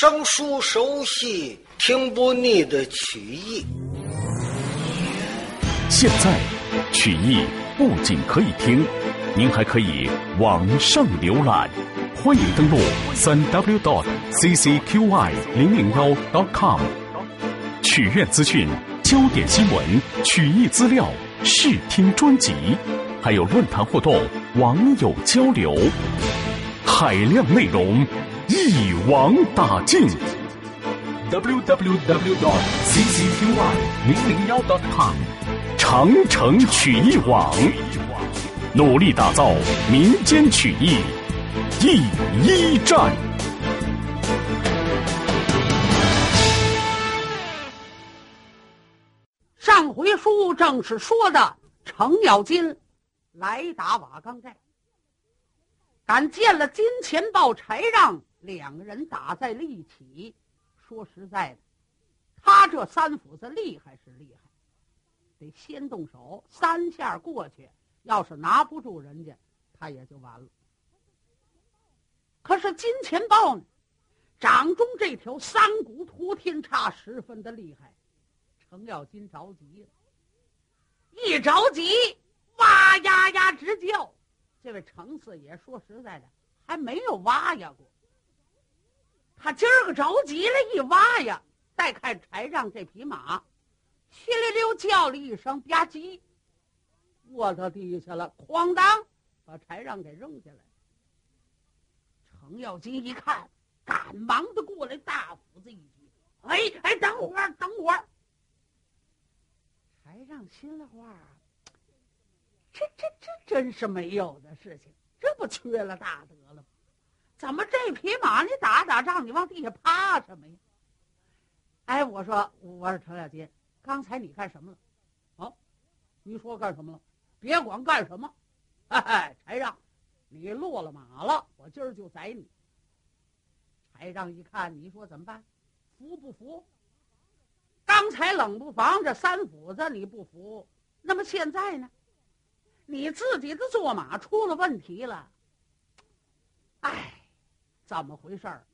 生疏熟悉、听不腻的曲艺。现在，曲艺不仅可以听，您还可以网上浏览。欢迎登录三 w dot ccqy 零零幺 dot com。曲苑资讯、焦点新闻、曲艺资料、试听专辑，还有论坛互动、网友交流，海量内容一网打尽。w w w dot ccqy 零零幺 dot com。长城曲艺网，努力打造民间曲艺第一站。上回书正是说的程咬金来打瓦岗寨，敢见了金钱豹柴让两个人打在了一起。说实在的，他这三斧子厉害是厉害。得先动手，三下过去，要是拿不住人家，他也就完了。可是金钱豹呢，掌中这条三股图天叉十分的厉害，程咬金着急了，一着急哇呀呀直叫。这位程四爷说实在的，还没有哇呀过。他今儿个着急了，一挖呀，再看柴让这匹马。稀溜溜叫了一声，吧唧，卧到地下了。哐当，把柴让给扔下来。程咬金一看，赶忙的过来，大斧子一举。哎哎，等会儿，等会儿。柴让心里话：这这这真是没有的事情，这不缺了大德了吗？怎么这匹马你打打仗，你往地下趴什么呀？哎，我说，我说程咬金。刚才你干什么了？啊，你说干什么了？别管干什么，哎，柴让，你落了马了，我今儿就宰你。柴让一看，你说怎么办？服不服？刚才冷不防这三斧子你不服，那么现在呢？你自己的坐马出了问题了。哎，怎么回事儿？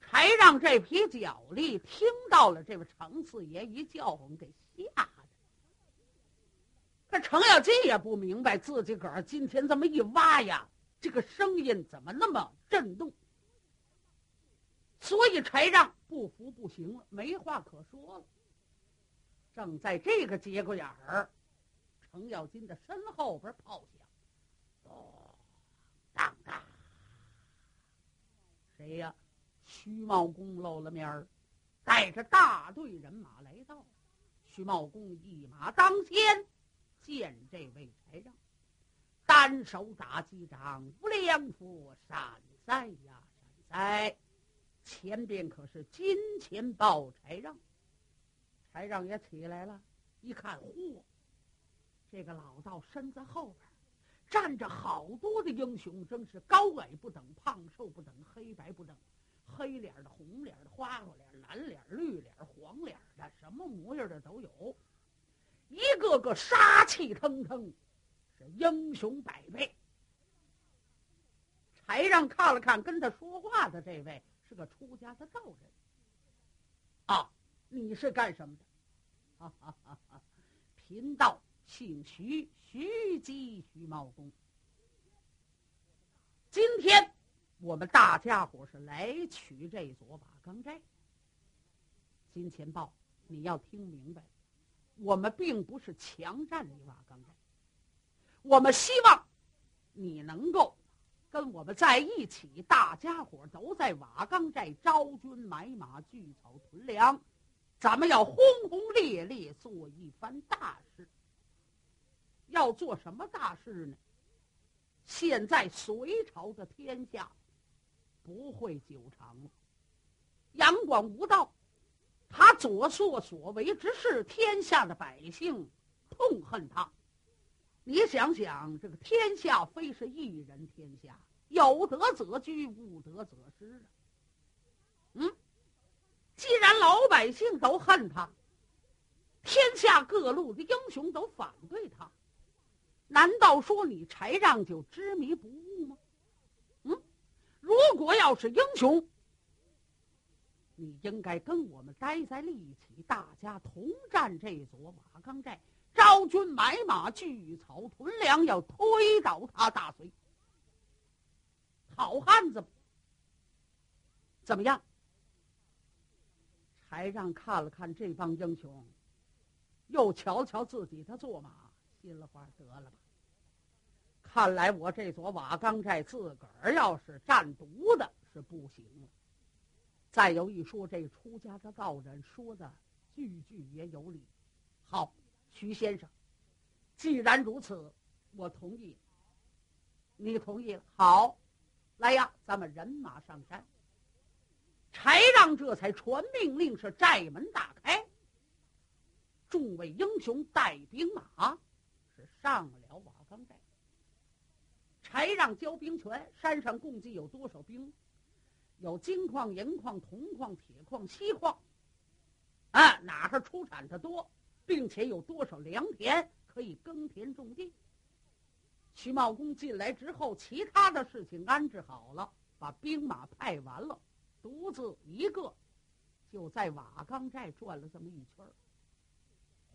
还让这匹脚力听到了这位程四爷一叫唤，给吓的。可程咬金也不明白，自己个儿今天这么一挖呀，这个声音怎么那么震动？所以柴让不服不行了，没话可说了。正在这个节骨眼儿，程咬金的身后边炮响，当当，谁呀？徐茂公露了面儿，带着大队人马来到。徐茂公一马当先，见这位柴让，单手打击掌，无量佛闪哉呀闪哉！前边可是金钱豹柴让，柴让也起来了，一看，嚯，这个老道身子后边站着好多的英雄，真是高矮不等，胖瘦不等，黑白不等。黑脸的、红脸的、花花脸、蓝脸、绿脸、黄脸的，什么模样的都有，一个个杀气腾腾，是英雄百倍。柴让看了看跟他说话的这位，是个出家的道人。啊，你是干什么的？哈哈哈哈贫道姓徐，徐姬徐茂公。今天。我们大家伙是来取这座瓦岗寨。金钱豹，你要听明白，我们并不是强占你瓦岗寨，我们希望你能够跟我们在一起，大家伙都在瓦岗寨招军买马、聚草屯粮，咱们要轰轰烈烈做一番大事。要做什么大事呢？现在隋朝的天下。不会久长了。杨广无道，他所作所为之事，天下的百姓痛恨他。你想想，这个天下非是一人天下，有德则居，无德则失啊。嗯，既然老百姓都恨他，天下各路的英雄都反对他，难道说你柴让就执迷不悟吗？嗯如果要是英雄，你应该跟我们待在一起，大家同战这座瓦岗寨，招军买马，聚草屯粮，要推倒他大隋。好汉子，怎么样？柴让看了看这帮英雄，又瞧瞧自己的坐马，心里话得了吧。看来我这座瓦岗寨自个儿要是占独的是不行了。再有一说，这出家的道人说的句句也有理。好，徐先生，既然如此，我同意。你同意了，好。来呀，咱们人马上山。柴让这才传命令，是寨门大开。众位英雄带兵马，是上了瓦岗寨。柴让交兵权，山上共计有多少兵？有金矿、银矿、铜矿、铁矿、锡矿。啊，哪个出产的多，并且有多少良田可以耕田种地？徐茂公进来之后，其他的事情安置好了，把兵马派完了，独自一个就在瓦岗寨转了这么一圈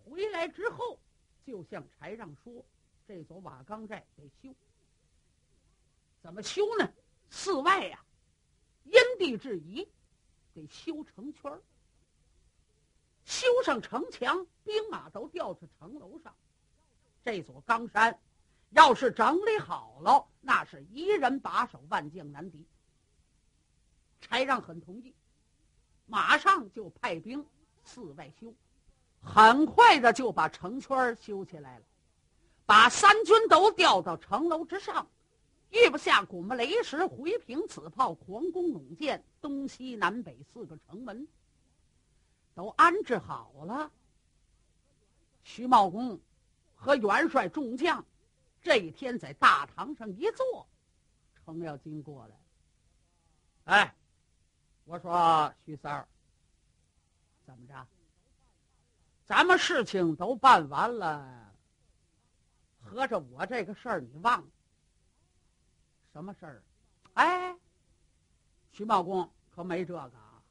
回来之后，就向柴让说：“这座瓦岗寨得修，怎么修呢？寺外呀，因地制宜，得修城圈儿修上城墙，兵马都调到城楼上。这座冈山。”要是整理好了，那是一人把守，万将难敌。柴让很同意，马上就派兵四外修，很快的就把城圈修起来了，把三军都调到城楼之上，预不下鼓木雷石、回平子炮、狂弓弩箭，东西南北四个城门都安置好了。徐茂公和元帅众将。这一天在大堂上一坐，程咬金过来。哎，我说徐三儿，怎么着？咱们事情都办完了，合着我这个事儿你忘了？什么事儿？哎，徐茂公可没这个啊！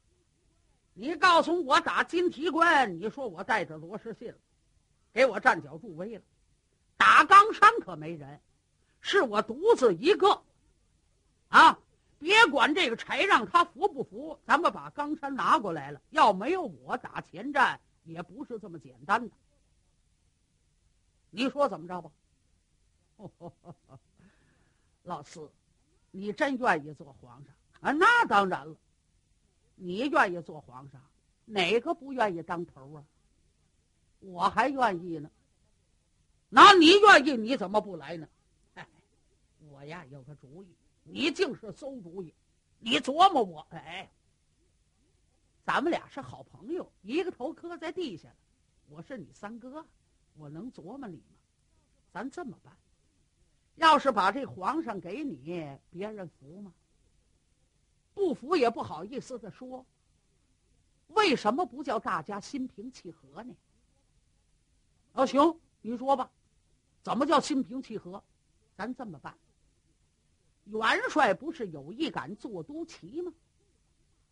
你告诉我，打金提关，你说我带着罗士信，给我站脚助威了。打冈山可没人，是我独自一个，啊！别管这个柴让他服不服，咱们把冈山拿过来了。要没有我打前站，也不是这么简单的。你说怎么着吧？老四，你真愿意做皇上啊？那当然了，你愿意做皇上，哪个不愿意当头啊？我还愿意呢。那你愿意，你怎么不来呢？我呀有个主意，你净是馊主意，你琢磨我。哎，咱们俩是好朋友，一个头磕在地下了。我是你三哥，我能琢磨你吗？咱这么办，要是把这皇上给你，别人服吗？不服也不好意思的说。为什么不叫大家心平气和呢？啊，行。你说吧，怎么叫心平气和？咱这么办。元帅不是有一杆坐都旗吗？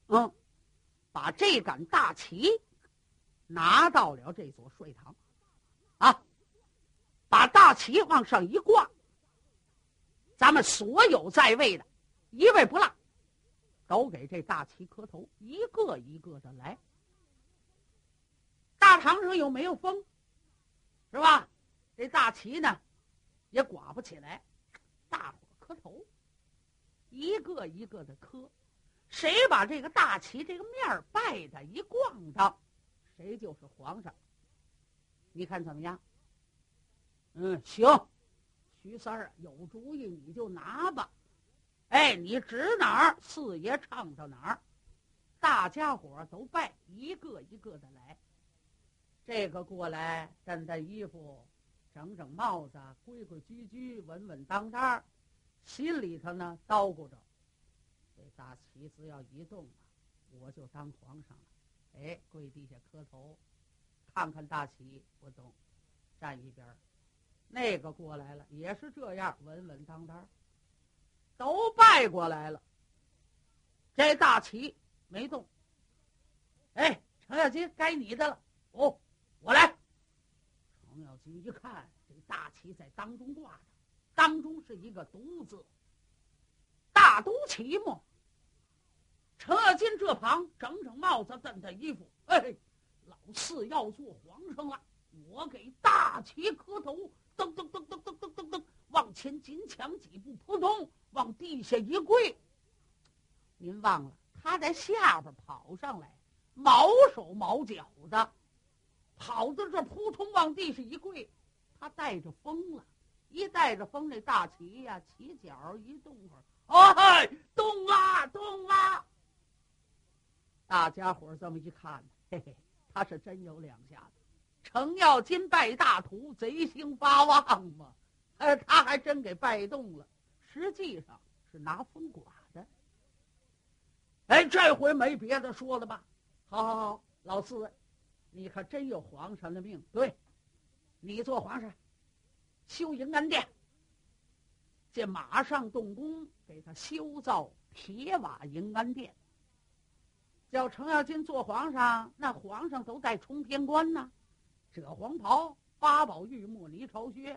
嗯，把这杆大旗拿到了这座帅堂，啊，把大旗往上一挂，咱们所有在位的，一位不落，都给这大旗磕头，一个一个的来。大堂上又没有风？是吧？这大旗呢，也刮不起来。大伙磕头，一个一个的磕，谁把这个大旗这个面儿拜的一咣当，谁就是皇上。你看怎么样？嗯，行。徐三儿有主意，你就拿吧。哎，你指哪儿，四爷唱到哪儿。大家伙都拜，一个一个的来。这个过来，掸掸衣服，整整帽子，规规矩矩，稳稳当当，心里头呢叨咕着：这大旗子要一动啊，我就当皇上了。哎，跪地下磕头，看看大旗不动，站一边那个过来了，也是这样，稳稳当当，都拜过来了。这大旗没动，哎，程咬金，该你的了。哦，我来。程咬金一看，这大旗在当中挂着，当中是一个“独”字，大都旗嘛。程咬金这旁整整帽子，蹬蹬衣服，哎，老四要做皇上了，我给大旗磕头，噔噔噔噔噔噔噔噔，往前紧抢几步，扑通往地下一跪。您忘了，他在下边跑上来，毛手毛脚的，跑到这扑通往地下一跪，他带着风了，一带着风，那大旗呀起脚一动儿，哎，动啦动啦！大家伙这么一看，嘿嘿，他是真有两下子。程咬金拜大徒，贼心八旺嘛，呃，他还真给拜动了。实际上是拿风刮的。哎，这回没别的说了吧？好好好，老四，你可真有皇上的命。对，你做皇上，修迎安殿，这马上动工给他修造铁瓦迎安殿。叫程咬金做皇上，那皇上都戴冲天冠呢，遮黄袍、八宝玉墨泥朝靴，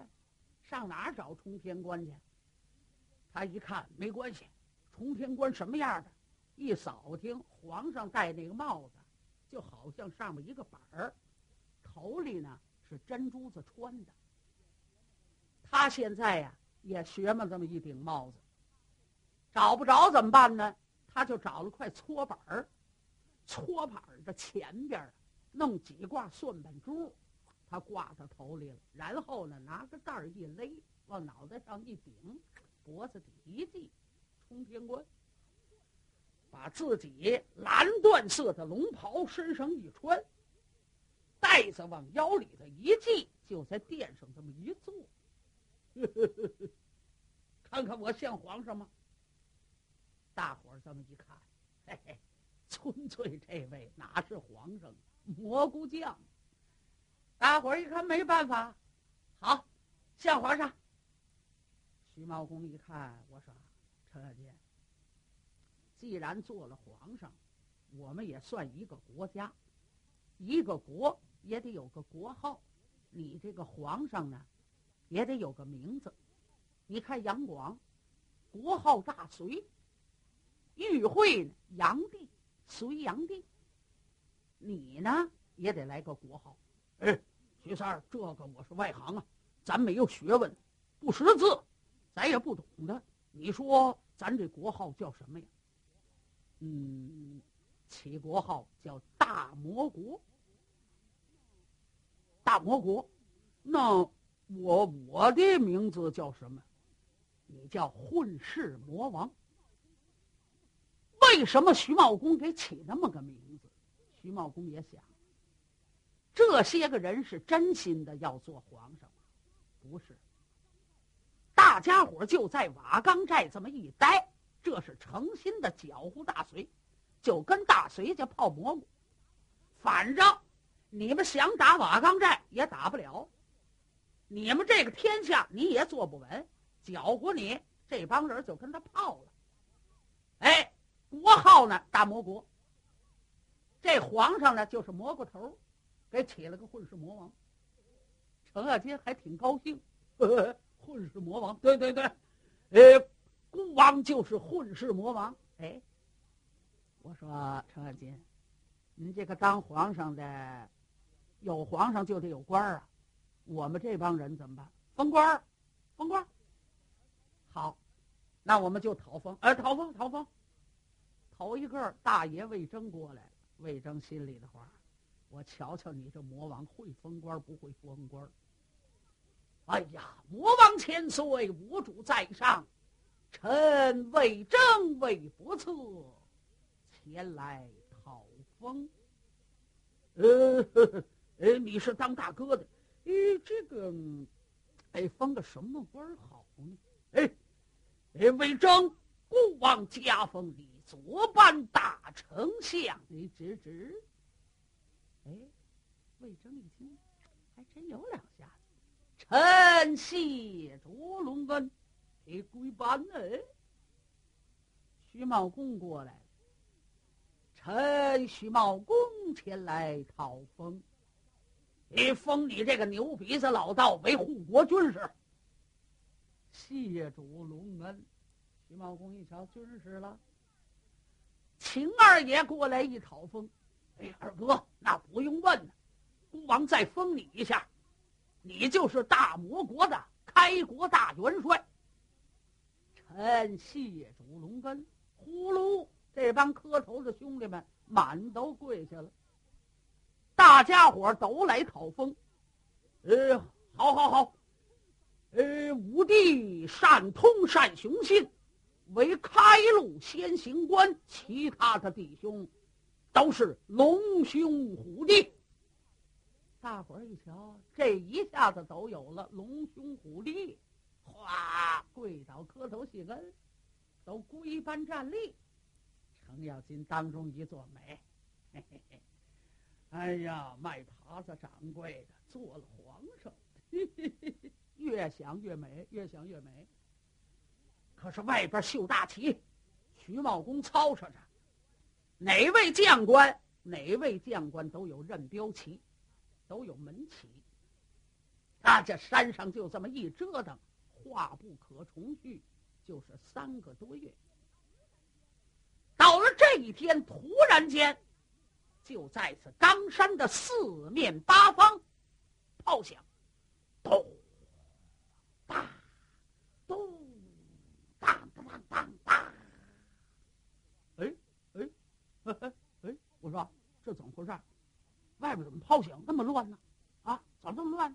上哪找冲天冠去？他一看没关系，冲天冠什么样的？一扫听，皇上戴那个帽子，就好像上面一个板儿，头里呢是珍珠子穿的。他现在呀也学么这么一顶帽子，找不着怎么办呢？他就找了块搓板儿。搓板儿的前边弄几挂算盘珠，他挂到头里了。然后呢，拿个袋儿一勒，往脑袋上一顶，脖子底一系，冲天冠。把自己蓝缎色的龙袍身上一穿，带子往腰里头一系，就在殿上这么一坐。看看我像皇上吗？大伙儿这么一看，嘿嘿。纯粹这位哪是皇上，蘑菇酱。大伙儿一看没办法，好，像皇上。徐茂公一看，我说陈小姐，既然做了皇上，我们也算一个国家，一个国也得有个国号。你这个皇上呢，也得有个名字。你看杨广，国号大隋；玉慧呢，杨帝。隋炀帝，你呢也得来个国号。哎，徐三儿，这个我是外行啊，咱没有学问，不识字，咱也不懂的。你说咱这国号叫什么呀？嗯，起国号叫大魔国。大魔国，那我我的名字叫什么？你叫混世魔王。为什么徐茂公给起那么个名字？徐茂公也想，这些个人是真心的要做皇上吗？不是。大家伙就在瓦岗寨这么一待，这是诚心的搅和大隋，就跟大隋家泡蘑菇。反正你们想打瓦岗寨也打不了，你们这个天下你也坐不稳，搅和你这帮人就跟他泡了。哎。国号呢？大魔国。这皇上呢，就是蘑菇头，给起了个混世魔王。程咬金还挺高兴，混世魔王，对对对，呃，孤王就是混世魔王。哎，我说程咬金，您这个当皇上的，有皇上就得有官啊。我们这帮人怎么办？封官封官好，那我们就讨封，哎，讨封，讨封。头一个大爷魏征过来了，魏征心里的话：“我瞧瞧你这魔王会封官不会封官？”哎呀，魔王千岁，我主在上，臣魏征魏不测，前来讨封。呃，呵呵呃，你是当大哥的，哎，这个，哎，封个什么官好呢？哎，哎，魏征，孤王加封你。左班大丞相，你指指。哎，魏征一听，还真有两下子。臣谢卓龙恩，给归班呢。徐茂公过来了。臣徐茂公前来讨封。你封你这个牛鼻子老道为护国军师。谢主隆恩。徐茂公一瞧，军师了。秦二爷过来一讨封，哎，二哥，那不用问，孤王再封你一下，你就是大魔国的开国大元帅。臣谢主隆恩。呼噜，这帮磕头的兄弟们满都跪下了。大家伙都来讨封。呃，好，好，好。呃，武帝善通善雄心。为开路先行官，其他的弟兄都是龙兄虎弟。大伙儿一瞧，这一下子都有了龙兄虎弟，哗，跪倒磕头谢恩，都归班站立。程咬金当中一座，美，嘿嘿嘿，哎呀，卖耙子掌柜的做了皇上，嘿嘿嘿，越想越美，越想越美。可是外边绣大旗，徐茂公操持着，哪位将官，哪位将官都有任标旗，都有门旗。大家山上就这么一折腾，话不可重叙，就是三个多月。到了这一天，突然间，就在此冈山的四面八方，炮响，咚，哒，咚。当当当当！哎哎哎哎！我说这怎么回事？外边怎么炮响那么乱呢？啊，怎么这么乱？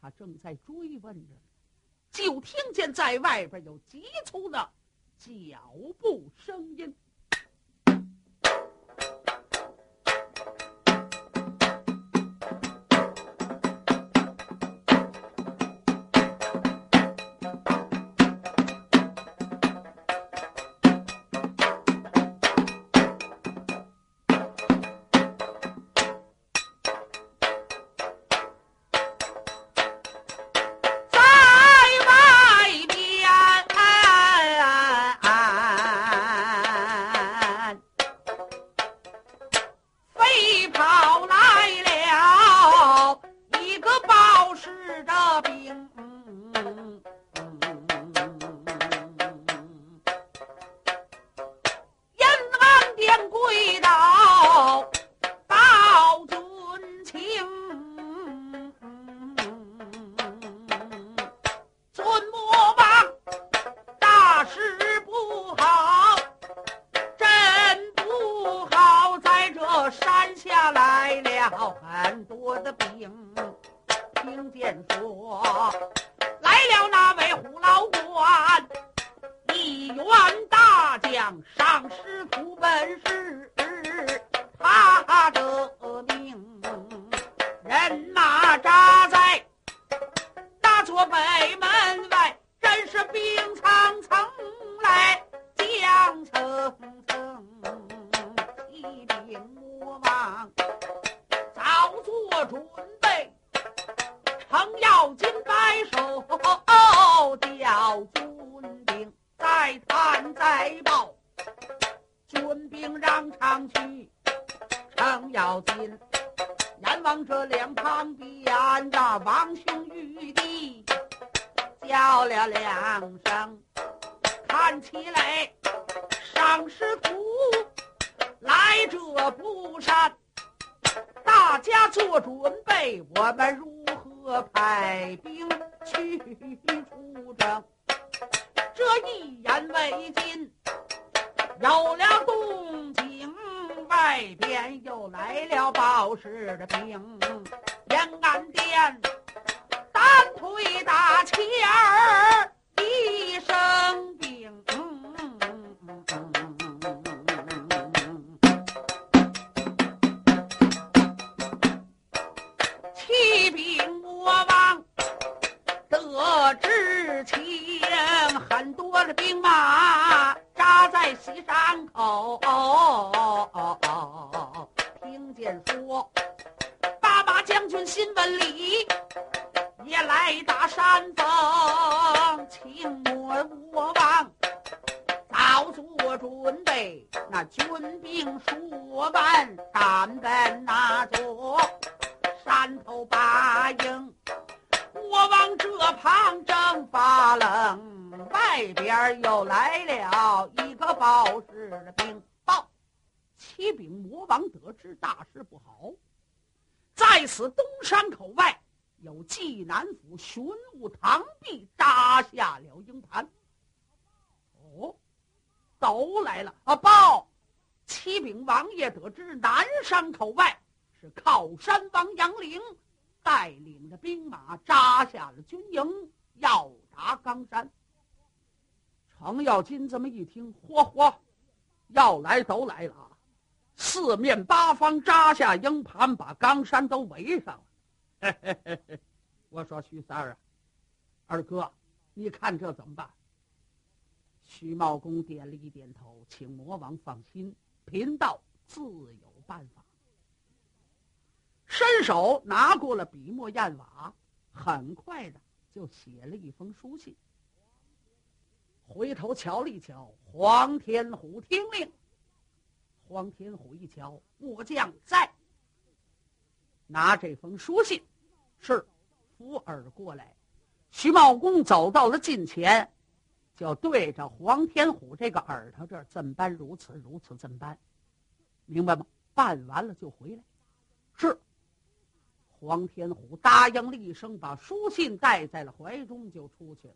他正在追问着，就听见在外边有急促的脚步声音。有了动静，外边又来了报事的兵，延安殿，单腿打前儿一声。一山口，听见说，八马将军新闻里，也来打山峰，请莫我忘，早做准备，那军兵数万，赶奔那座山头把营。我往这旁正发愣，外边又来了一个报事的兵报，启禀魔王得知大事不好，在此东山口外。有济南府巡务堂壁扎下了营盘。哦，都来了啊！报，启禀王爷，得知南山口外是靠山王杨凌带领着兵马扎下了军营，要打冈山。程咬金这么一听，嚯嚯，要来都来了，四面八方扎下营盘，把冈山都围上了。嘿嘿嘿嘿，我说徐三儿啊，二哥，你看这怎么办？徐茂公点了一点头，请魔王放心，贫道自有办法。伸手拿过了笔墨砚瓦，很快的就写了一封书信。回头瞧了一瞧，黄天虎听令。黄天虎一瞧，末将在，拿这封书信。是，扶耳过来。徐茂公走到了近前，就对着黄天虎这个耳朵这儿怎般如此如此怎般，明白吗？办完了就回来。是。黄天虎答应了一声，把书信带在了怀中，就出去了。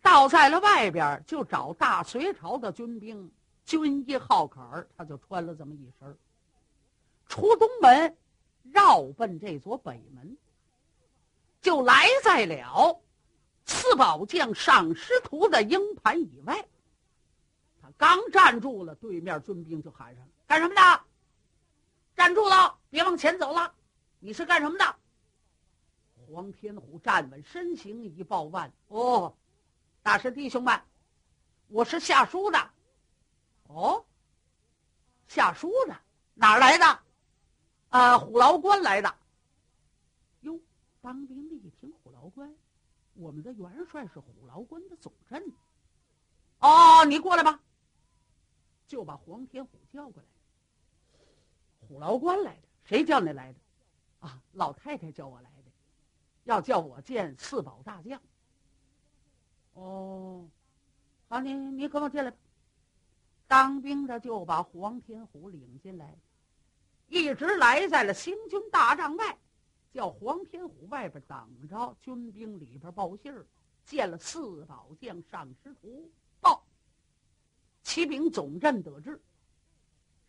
到在了外边，就找大隋朝的军兵，军衣号坎儿，他就穿了这么一身出东门，绕奔这座北门。就来在了四宝将上师徒的营盘以外。他刚站住了，对面军兵就喊上了：“干什么的？站住了，别往前走了！你是干什么的？”黄天虎站稳身形，一抱腕：“哦，大师弟兄们，我是下书的。哦，下书的哪儿来的？啊，虎牢关来的。”哟当兵的一听虎牢关，我们的元帅是虎牢关的总镇。哦，你过来吧，就把黄天虎叫过来。虎牢关来的，谁叫你来的？啊，老太太叫我来的，要叫我见四宝大将。哦，好，你你跟我进来吧。当兵的就把黄天虎领进来，一直来在了行军大帐外。叫黄天虎外边等着，军兵里边报信儿，见了四宝将上师徒报。启禀总镇得知，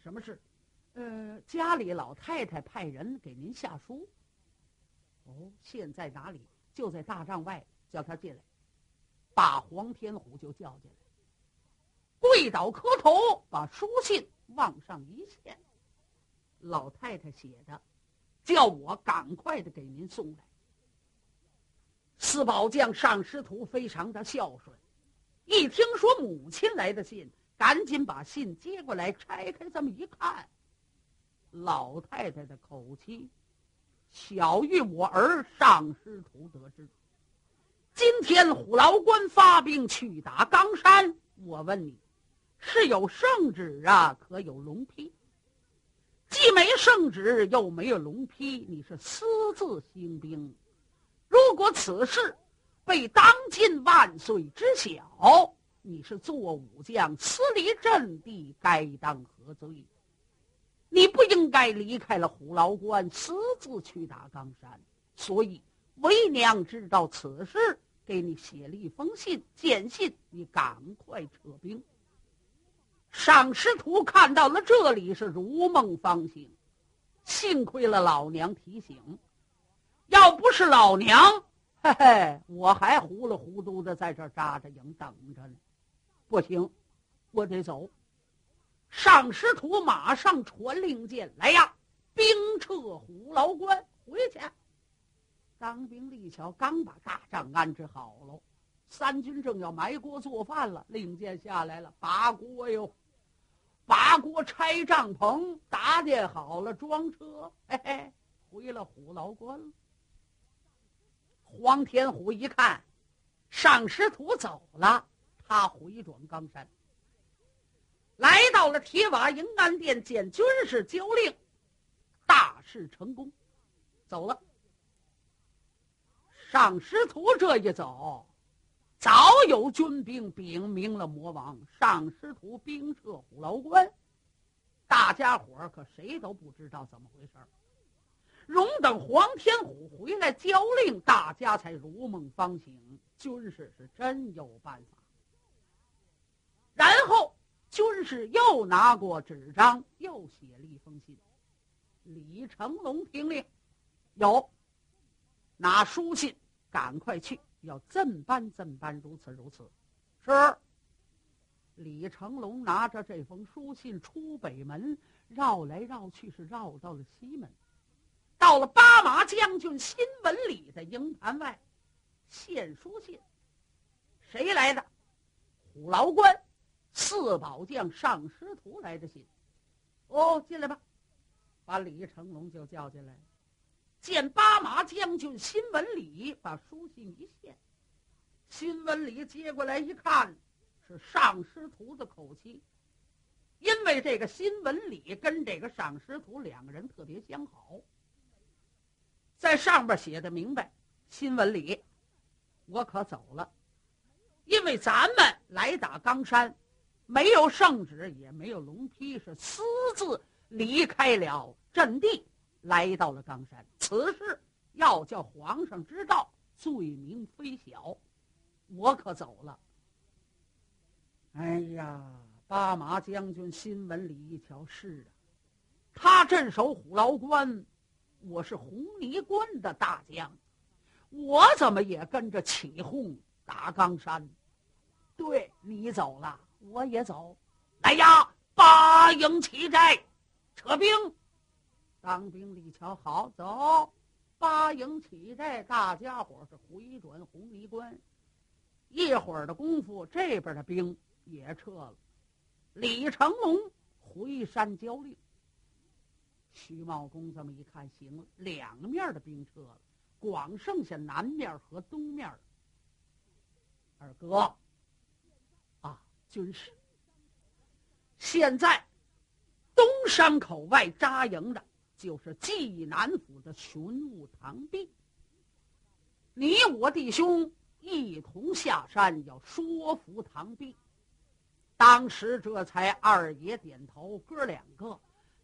什么事？呃，家里老太太派人给您下书。哦，现在哪里？就在大帐外，叫他进来。把黄天虎就叫进来，跪倒磕头，把书信往上一献。老太太写的。叫我赶快的给您送来。四宝将上师徒非常的孝顺，一听说母亲来的信，赶紧把信接过来，拆开这么一看，老太太的口气，小玉我儿上师徒得知，今天虎牢关发兵去打冈山，我问你，是有圣旨啊，可有龙批？既没圣旨，又没有龙批，你是私自兴兵。如果此事被当今万岁知晓，你是做武将，私离阵地，该当何罪？你不应该离开了虎牢关，私自去打冈山。所以为娘知道此事，给你写了一封信，简信你赶快撤兵。赏识徒看到了这里是如梦方醒，幸亏了老娘提醒，要不是老娘，嘿嘿，我还糊里糊涂的在这扎着营等着呢。不行，我得走。上师徒马上传令箭来呀，兵撤虎牢关回去。当兵立桥刚把大帐安置好了，三军正要埋锅做饭了，令箭下来了，拔锅哟。拔锅拆帐篷，搭建好了，装车，嘿嘿，回了虎牢关了。黄天虎一看，上师徒走了，他回转冈山。来到了铁瓦营安殿见军士交令，大事成功，走了。上师徒这一走，早有军兵禀明了魔王，上师徒兵撤虎牢关。大家伙可谁都不知道怎么回事容等黄天虎回来交令，大家才如梦方醒。军士是真有办法。然后军士又拿过纸张，又写了一封信。李成龙听令，有拿书信，赶快去，要怎般怎般，如此如此。是。李成龙拿着这封书信出北门，绕来绕去，是绕到了西门，到了八马将军新文里的营盘外，献书信。谁来的？虎牢关四宝将上师徒来的信。哦，进来吧，把李成龙就叫进来。见八马将军辛文礼，把书信一献。辛文礼接过来一看。是上师徒的口气，因为这个新闻里跟这个上师徒两个人特别相好，在上边写的明白，新闻里我可走了，因为咱们来打冈山，没有圣旨，也没有龙批，是私自离开了阵地，来到了冈山。此事要叫皇上知道，罪名非小，我可走了。哎呀，八马将军新闻里一瞧是啊，他镇守虎牢关，我是红泥关的大将，我怎么也跟着起哄打冈山？对你走了，我也走。来呀，八营起寨，撤兵。当兵李瞧好走，八营起寨，大家伙是回转红泥关。一会儿的功夫，这边的兵。也撤了，李成龙回山交令。徐茂公这么一看，行了，两面的兵撤了，光剩下南面和东面。二哥，军师，现在东山口外扎营的就是济南府的巡务唐弼。你我弟兄一同下山，要说服唐弼。当时这才二爷点头，哥两个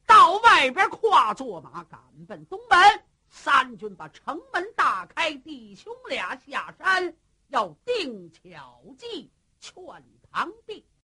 到外边跨坐马，赶奔东门。三军把城门大开，弟兄俩下山，要定巧计劝唐弼。